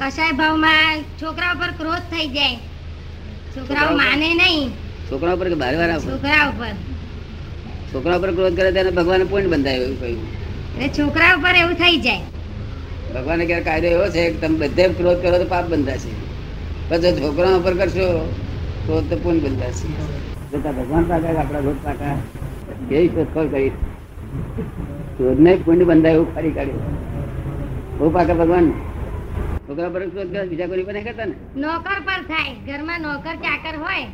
કશાય ભાવમાં છોકરા ઉપર ક્રોધ થઈ જાય. છોકરાઓ માને નહીં. છોકરા ઉપર કે બાર વાર છોકરા ઉપર છોકરા ઉપર ક્રોધ કરે ત્યારે ભગવાન પોઈન્ટ બંધાય એવું કહ્યું. એટલે છોકરા ઉપર એવું થઈ જાય. ભગવાને ક્યારે કાયદો એવો છે કે તમે બધે ક્રોધ કરો તો પાપ બંધાશે. પછી છોકરા ઉપર કરશો તો તો પૂર્ણ બંધાશે. જોતા ભગવાન પાકા આપણા રોજ પાકા કેવી શોધખોળ કરી. ક્રોધને પૂર્ણ બંધાય એવું ફરી કાઢ્યું. બહુ પાકા ભગવાન. છોકરા પર બીજા કોઈ પર કરતા ને? નોકર પર થાય. ઘરમાં નોકર ચાકર હોય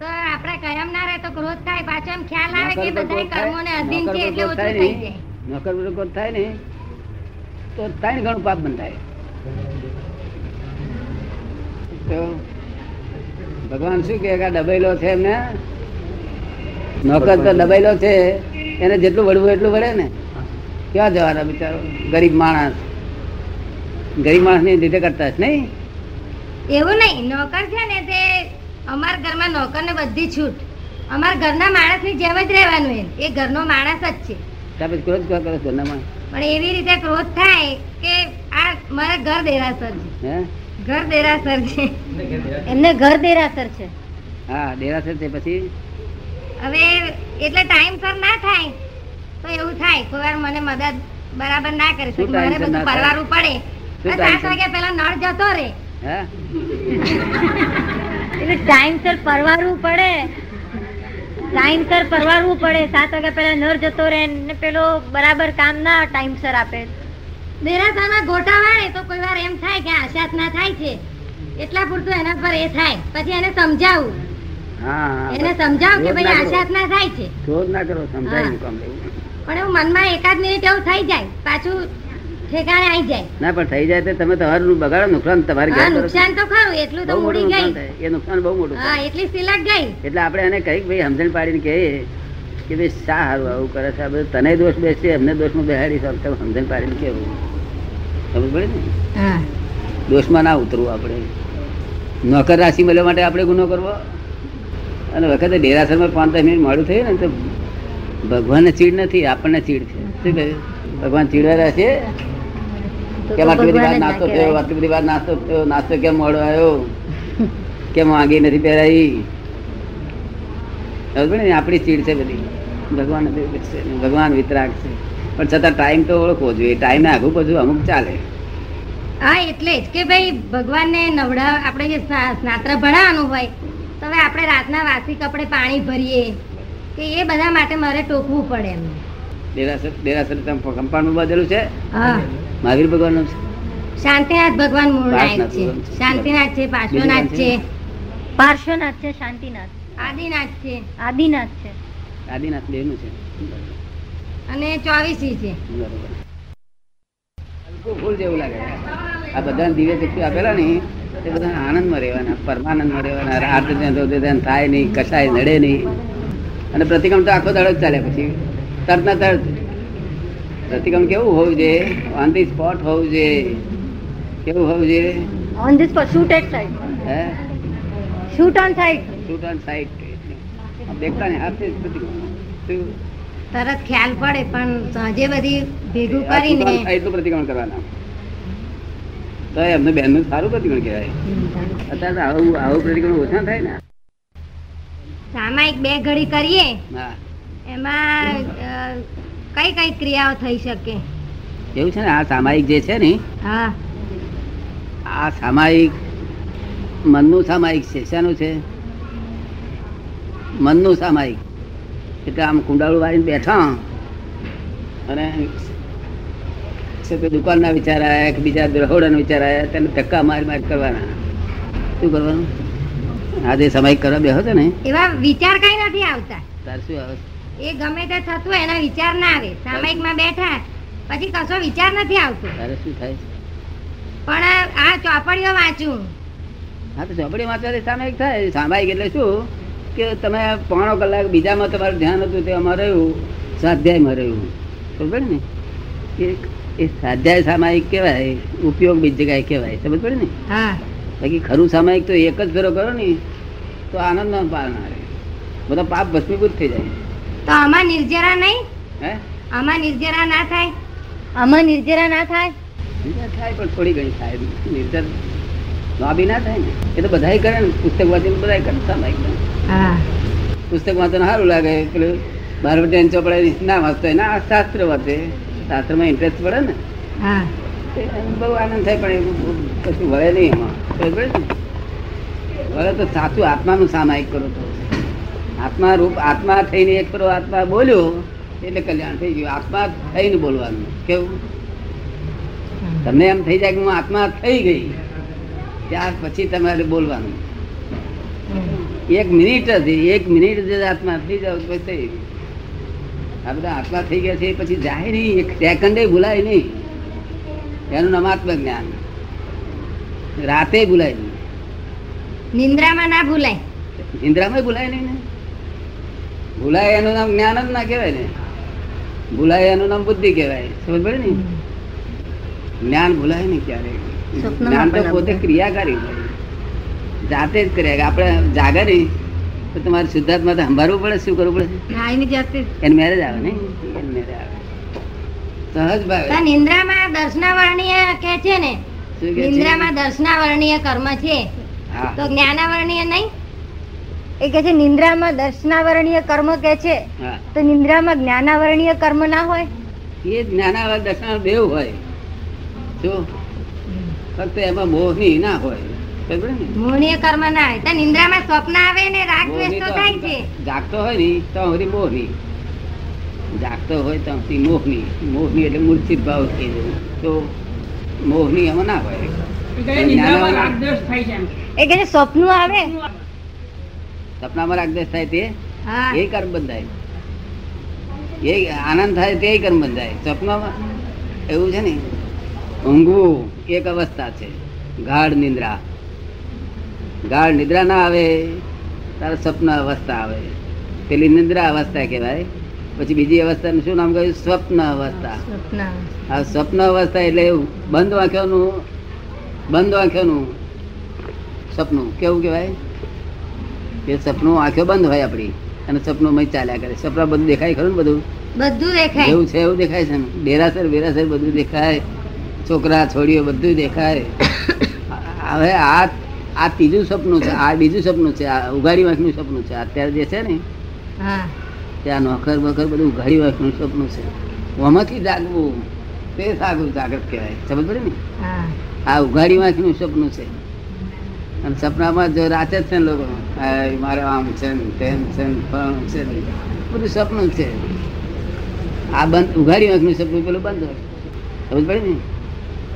તો આપણે કાયમ ના રહે તો ક્રોધ થાય. પાછો એમ ખ્યાલ આવે કે બધા કર્મોને અધીન છે એટલે ઓછું થઈ જાય. નોકર પર ક્રોધ થાય ને તો ત્રણ ગણું પાપ બંધાય. તો ભગવાન શું કે ડબેલો છે એમને? નોકર તો ડબેલો છે એને જેટલું વળવું એટલું વળે ને. ક્યાં જવાના બિચારો? ગરીબ માણસ. ગરીબ માણસની લીધે કરતા હશે નહીં? એવું નહીં નોકર છે ને તે અમારા ઘરમાં નોકર ને બધી છૂટ. અમારા ઘરના માણસની જેમ જ રહેવાનું એ ઘરનો માણસ જ છે. ક્રોધ ક્યાં કરો ઘરના પણ એવી રીતે ક્રોધ થાય કે આ મારા ઘર દેરાસર છે. ઘર દેરાસર છે. એમને ઘર દેરાસર છે. હા દેરાસર છે પછી? હવે એટલે ટાઈમ સર ના થાય તો એવું થાય. કોઈ વાર મને મદદ બરાબર ના કરે. તો શું મારે બધું ના પડે. સાત timesર? વાગ્યા નળ જતો રે. એટલે ટાઈમસર પરવારવું પડે. ટાઈમસર પરવારવું પડે. સાત વાગ્યા પહેલા નર જતો રહે ને પેલો બરાબર કામ ના ટાઈમસર આપે. દેરાસરમાં ગોટા વાળે તો કોઈ વાર એમ થાય કે આશાત ના થાય છે. એટલા પૂરતું એના પર એ થાય. પછી એને સમજાવું. એને. સમજાવું કે ભાઈ ના આશાત ના થાય છે. ક્રોધ ના કરો સમજાય હા. નહીં કામ લેવું પણ એવું મનમાં એકાદ મિનિટ એવું થઈ જાય. પાછું ઠેકાણે આવી જાય. ના પણ થઈ જાય તો તમે તમારું બગાડો નુકસાન તમારે ગયા નુકસાન તો ખરું એટલું તો નુકસાન ગઈ એ નુકસાન બહુ મોટું હા એટલી સિલક ગઈ. એટલે આપણે એને કંઈક ભાઈ સમજણ પાડીને કહીએ કે ભાઈ શા હારું આવું કરે છે. આ બધું તને દોષ બેસશે એમને દોષમાં બેહાડી છે. તમે સમજણ પાડીને કેવું સમજ પડે ને? દોષમાં ના ઉતરવું આપણે. નોકર રાશિ મળવા માટે આપણે ગુનો કરવો. અને વખતે ડેરાસરમાં પાંચ દસ મિનિટ મોડું થયું ને તો ભગવાનને ચીડ નથી આપણને ચીડ છે. શું કહ્યું? ભગવાન ચીડવા તો કેમ આટલી બધી વાર નાસ્તો થયો આટલી બધી વાર નાસ્તો થયો નાસ્તો કેમ મોડો આવ્યો? કેમ વાંગી નથી પહેરાઈ? ને? આપણી ચીડ છે બધી. ભગવાન ભગવાન વિતરાગ છે. પણ છતાં ટાઈમ તો ઓળખવો જોઈએ. ટાઈમ આગું બધું અમુક ચાલે. હા એટલે જ કે ભાઈ ભગવાનને નવડા આપણે જે સ્નાત્ર ભણાવવાનું હોય તો હવે આપણે રાતના વાસી કપડે પાણી ભરીએ કે એ બધા માટે મારે ટોકવું પડે એમ દેરાસર દેરાસર કંપાઉન્ડ બાંધેલું છે. મહાવીર ભગવાનનું શાંતિનાથ ભગવાન મૂળ નાયક છે. શાંતિનાથ છે પાર્શ્વનાથ છે. પાર્શ્વનાથ છે શાંતિનાથ. આદિનાથ છે. આદિનાથ છે. આદિનાથ દેવનું છે. અને ચોવીસી છે. બરોબર. ફૂલ જેવું લાગે. આ બધા દિવ્ય ચક્ષુ આપેલા ને એ બધા આનંદમાં રહેવાના પરમાનંદમાં રહેવાના રાત ધ્યાન થાય નહીં કશાય નડે નહીં. અને પ્રતિક્રમ તો આખો દાડો જ ચાલે પછી. તરત તરત. પ્રતિક્રમ કેવું હોવું જોઈએ? ઓન ધી સ્પોટ હોવું જોઈએ. કેવું હોવું જોઈએ? On the spot shoot at sight હે? Shoot on sight shoot on sight દેખતા ને હાથે તરત ખ્યાલ પડે પણ સાંજે બધી ભેગું કરીને નું પ્રતિક્રમણ કરવાના. તો એમને બેનનું સારું પ્રતિક્રમણ કહેવાય. અત્યારે આવું આવું પ્રતિક્રમણ ઓછા થાય ને. સામાયિક બે ઘડી કરીએ. હા. એમાં કઈ કઈ ક્રિયાઓ થઈ શકે? એવું છે ને આ સામાયિક જે છે ને હા. આ સામાયિક મનનું સામાયિક છે. શાનું છે? મનનું સામાયિક. એટલે આમ કુંડાળું વાળીને બેઠા. અને દુકાનના વિચાર આવ્યા કે બીજા દ્રહોડાના વિચાર આવ્યા તેને ધક્કા મારી મારી કરવાના. શું કરવાનું? આ જે સામાયિક કરવા બેહો છો ને? એવા વિચાર કઈ નથી આવતા. તાર શું આવે? એ ગમે તે થતું હોય એના વિચાર ના આવે. સામાયિકમાં બેઠા પછી કશો વિચાર નથી આવતો. તારે શું થાય? પણ આ ચોપડીઓ વાંચું. હા તો ચોપડી વાંચવાથી સામાયિક થાય. સામાયિક એટલે શું? કે તમે પોણો કલાક બીજામાં તમારું ધ્યાન હતું તે અમારે રહ્યું સ્વાધ્યાયમાં રહ્યું. ખબર ને? કે એ સ્વાધ્યાય સામાયિક કહેવાય ઉપયોગ બીજી જગ્યાએ કહેવાય. સમજ પડે ને? હા. બાકી ખરું સામાયિક તો એક જ ફેરો કરો ને તો આનંદ ન પારનાર બધા પાપ ભસ્મીભૂત થઈ જાય. તો આમાં નિર્જરા નહીં? હે? આમાં નિર્જરા ના થાય? આમાં નિર્જરા ના થાય? નિર્જર થાય પણ થોડી ઘણી થાય. નિર્જર લાંબી ના થાય ને? એ તો બધાય કરે ને. પુસ્તક વાંચીને બધાય કરે સામાયિક ને. હા. પુસ્તક વાંચવાનું સારું લાગે. પેલું બાર બેન ચોપડે ના વાંચતો હોય. ના શાસ્ત્ર વાંચે. શાસ્ત્રમાં ઇન્ટરેસ્ટ પડે ને. હા. બહુ આનંદ થાય પણ કશું વળે નહીં એમાં? વળે તો સાચું આત્માનું સામાયિક કરો તો. આત્મા રૂપ આત્મા થઈને એક કરો આત્મા બોલ્યો એટલે કલ્યાણ થઈ ગયું. આત્મા થઈને બોલવાનું. કેવું? તમને એમ થઈ જાય કે હું આત્મા થઈ ગઈ ત્યાર પછી તમારે બોલવાનું. એક મિનિટ જ એક મિનિટ જ આત્મા થઈ જાવ તો થઈ ગયું. આ બધા આત્મા થઈ ગયા છે પછી જાય નહીં એક સેકન્ડે ભૂલાય નહીં. એનું નામ આત્મજ્ઞાન. રાતે ભૂલાય નહીં. નિંદ્રામાં ના ભૂલાય. નિંદ્રામાં ભૂલાય નહીં ને? ભૂલાય એનું નામ જ્ઞાન જ ના કહેવાય ને. ભૂલાય એનું નામ બુદ્ધિ કહેવાય. સમજ પડે ને જ્ઞાન ભૂલાય ને ક્યારે. જ્ઞાન તો પોતે ક્રિયાકારી જાતે જ કર્યા. આપણે જાગે નહીં તો તમારે શુદ્ધાત્મા તો સંભાળવું પડે શું કરવું પડે? એની જાતે એને મેરેજ આવે ને એને મેરેજ આવે. સહજ ભાવે. નિંદ્રામાં દર્શનાવર્ણીય કે છે ને? ઇન્દ્રામાં નિંદ્રામાં દર્શનાવર્ણીય કર્મ છે. તો જ્ઞાનાવર્ણીય નહીં? એ કે છે નિંદ્રામાં દર્શનાવરણીય કર્મ કે છે. તો નિંદ્રામાં જ્ઞાનાવરણીય કર્મ ના હોય? એ જ્ઞાનાવર દર્શન દેવ હોય. જો ફક્ત એમાં મોહની ના હોય. મોહનીય કર્મ ના હોય. તો નિંદ્રામાં સ્વપ્ન આવે ને રાગ દ્વેષ તો થાય છે. જાગતો હોય ને તો હરી મોહની. જાગતો હોય તો હરી મોહની. મોહની એટલે મૂર્છિત ભાવ થઈ તો મોહની એમાં ના હોય. એ કે છે સ્વપ્ન આવે? સપનામાં રાગદેશ થાય તે? એ કર્મ બંધાય. એ આનંદ થાય તે કર્મ બંધાય. સપનામાં? એવું છે ને? ઊંઘવું એક અવસ્થા છે. ગાઢ નિંદ્રા. ગાઢ નિદ્રા ના આવે તારે સ્વપ્ન અવસ્થા આવે. પેલી નિંદ્રા અવસ્થા કહેવાય. પછી બીજી અવસ્થાનું શું નામ કહ્યું? સ્વપ્ન અવસ્થા. આ સ્વપ્ન અવસ્થા એટલે બંધ આંખોનું બંધ આંખોનું સપનું કેવું કહેવાય? એ સપનું આંખો બંધ હોય આપણી. અને સપનું મય ચાલ્યા કરે. સપના બધું દેખાય ખરું ને બધું? બધું દેખાય. એવું છે એવું દેખાય છે ને? ડેરાસર બેરાસર બધું દેખાય. છોકરા છોડીઓ બધું દેખાય. હવે આ આ ત્રીજું સપનું છે આ બીજું સપનું છે આ ઉઘાડી વાંખનું સપનું છે. અત્યારે જે છે ને ત્યાં નોકર વખર બધું ઉઘાડી વાંખનું સપનું છે. આમાંથી જાગવું તે સાગું જાગૃત કહેવાય. સમજ પડે ને? આ ઉઘાડી વાંખનું સપનું છે. અને સપનામાં જો રાતે જ છે ને લોકો. "હાય, મારે આમ છે ને તેમ છે ને ફલાણું છે ને બધું સપનું છે. આ બંધ ઉઘાડી વાંખનું સપનું પેલું બંધ સમજ પડે ને?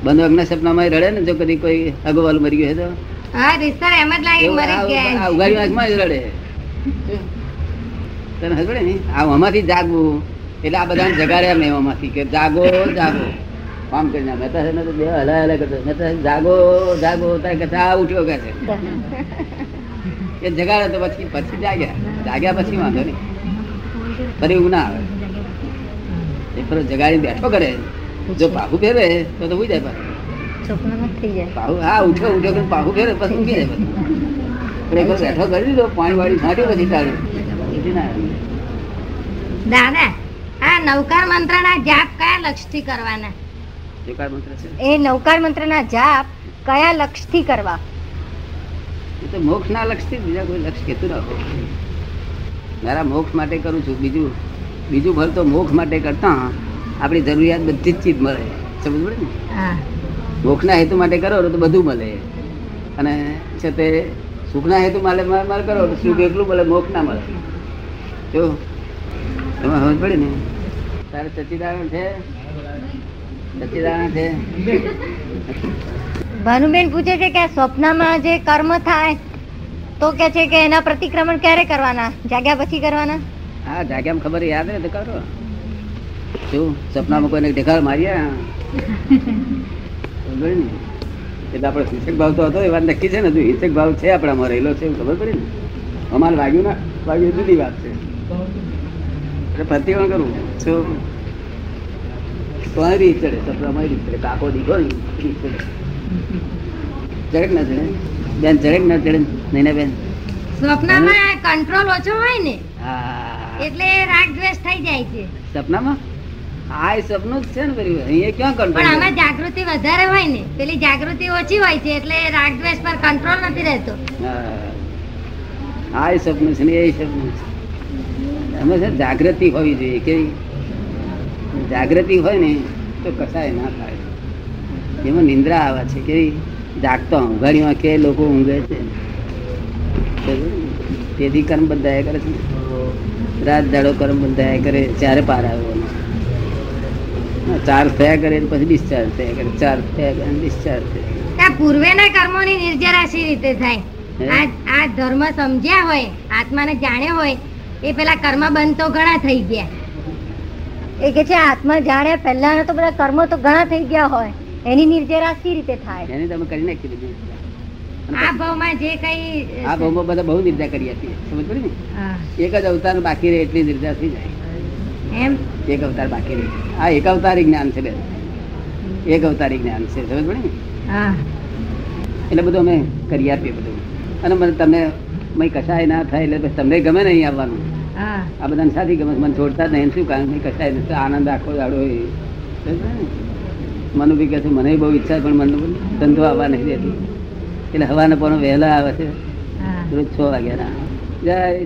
બંધ વાંખના સપનામાં રડે ને જો કદી કોઈ અગવાલ મરી ગયો તો? ઉઘાડી વાંખમાં જ રડે. તને પડે ને? આ આમાંથી જાગવું. એટલે આ બધાને જગાડ્યા મેં આમાંથી કે જાગો જાગો. આમ કરીને મહેતા સાહેબને તો બે હલા હલા કરતો. મહેતા જાગો જાગો તારે કે આ ઉઠ્યો કે છે. એ જગાડે તો પછી પછી જાગ્યા. જાગ્યા પછી વાંધો નહીં. ફરી ઊંઘ ના આવે. એ પર જગાડી બેઠો કરે. જો પાહુ ફેરે તો તો ઉઈ જાય પાછું. પાહુ હા ઉઠ્યો ઉઠ્યો કે પાહુ ફેરે પછી ઊંઘી જાય પાછું. પણ એકવાર બેઠો કરી દીધો પાણી વાળી છાંટ્યું પછી ચાલ્યું ના. દાદા આ નવકાર મંત્રના જાપ કયા લક્ષથી કરવાના? જોકાર મંત્ર છે? એ નવકાર મંત્રના જાપ કયા લક્ષથી કરવા? એ તો મોક્ષ ના લક્ષથી બીજા કોઈ લક્ષ કેતું ના મારા મોક્ષ માટે કરું છું બીજું બીજું ફળ તો મોક્ષ માટે કરતા આપણી જરૂરિયાત બધી જ ચીજ મળે. સમજ પડે ને? મોક્ષના હેતુ માટે કરો તો બધું મળે. અને છે તે સુખના હેતુ માટે મારે મારે કરો તો સુખ એટલું મળે મોક્ષ ના મળે. જો તમે સમજ પડે ને? તારે સચિદારણ છે? ભાનુબેન પૂછે છે કે આ સ્વપ્નમાં જે કર્મ થાય તો કે છે કે એના પ્રતિક્રમણ ક્યારે કરવાના? જાગ્યા પછી કરવાના? હા જાગ્યામાં ખબર યાદ રહે તો કરો. શું સપનામાં કોઈને ઢેકાળ માર્યા? ને એટલે આપણો હિંસક ભાવ તો હતો એ વાત નક્કી છે ને હજુ હિંસક ભાવ છે આપણામાં રહેલો છે ખબર પડી ને? અમારે વાગ્યું ના વાગ્યું જુદી વાત છે. પ્રતિક્રમણ કરવું. શું? તો આ રીત ચડે રીત ચડે કાકો દીકો રીત ચડે. ચડક ના ચડે. બેન ચડક ના ચડે નહીં ને બેન. સ્વપ્નમાં કંટ્રોલ ઓછો હોય ને એટલે રાગ દ્વેષ થઈ જાય છે. સપનામાં હા એ સપનું જ છે ને બધું અહીંયા ક્યાં પણ આમાં જાગૃતિ વધારે હોય ને પેલી જાગૃતિ ઓછી હોય છે એટલે રાગ દ્વેષ પર કંટ્રોલ નથી રહેતો. હા. એ સપનું છે ને એ સપનું છે. અમે છે જાગૃતિ હોવી જોઈએ. કે જાગૃતિ હોય ને તો કસાય ના થાય. એમાં નિંદ્રા આવે છે કે જાગતો ઊંઘાડીમાં કે લોકો ઊંઘે છે. તેથી કર્મ બંધાયા કરે છે. રાત દાડો કર્મ બંધાયા કરે ચારે પાર આવ્યો ચાર થયા કરે પછી ડિસ્ચાર્જ થયા કરે. ચાર થયા કરે ડિસ્ચાર્જ થયા આ પૂર્વેના કર્મોની નિર્જરા શી રીતે થાય? આ ધર્મ સમજ્યા હોય આત્માને જાણ્યો હોય એ પેલા કર્મ બંધ તો ઘણા થઈ ગયા. એ કે છે આત્મા જાણે પહેલા તો બધા કર્મો તો ઘણા થઈ ગયા હોય. એની નિર્જરા સી રીતે થાય? એની તમે કરી નાખી દીધી. આ ભાવમાં જે કઈ આ ભાવમાં બધા બહુ નિર્જા કરી આપી સમજ પડી ને? એક જ અવતાર બાકી રહે એટલી નિર્જા થઈ જાય. એમ? એક અવતાર બાકી રહે. આ એક અવતારી જ્ઞાન છે બેન. એક અવતારી જ્ઞાન છે. સમજ પડી ને? હા. એટલે બધું અમે કરી આપીએ બધું. અને મને તમને મય કશાય ના થાય એટલે તમને ગમે નહીં આવવાનું. આ બધાને સાથી ગમે મને છોડતા જ નહીં. શું કારણ? કે કશાય નથી આનંદ આખો દાડો? મનુ બી કહે છે મને બહુ ઈચ્છા પણ મને ધંધો આવવા નહીં દેતી. એટલે હવાના પણ વહેલા આવે છે. રોજ છ વાગ્યાના જય.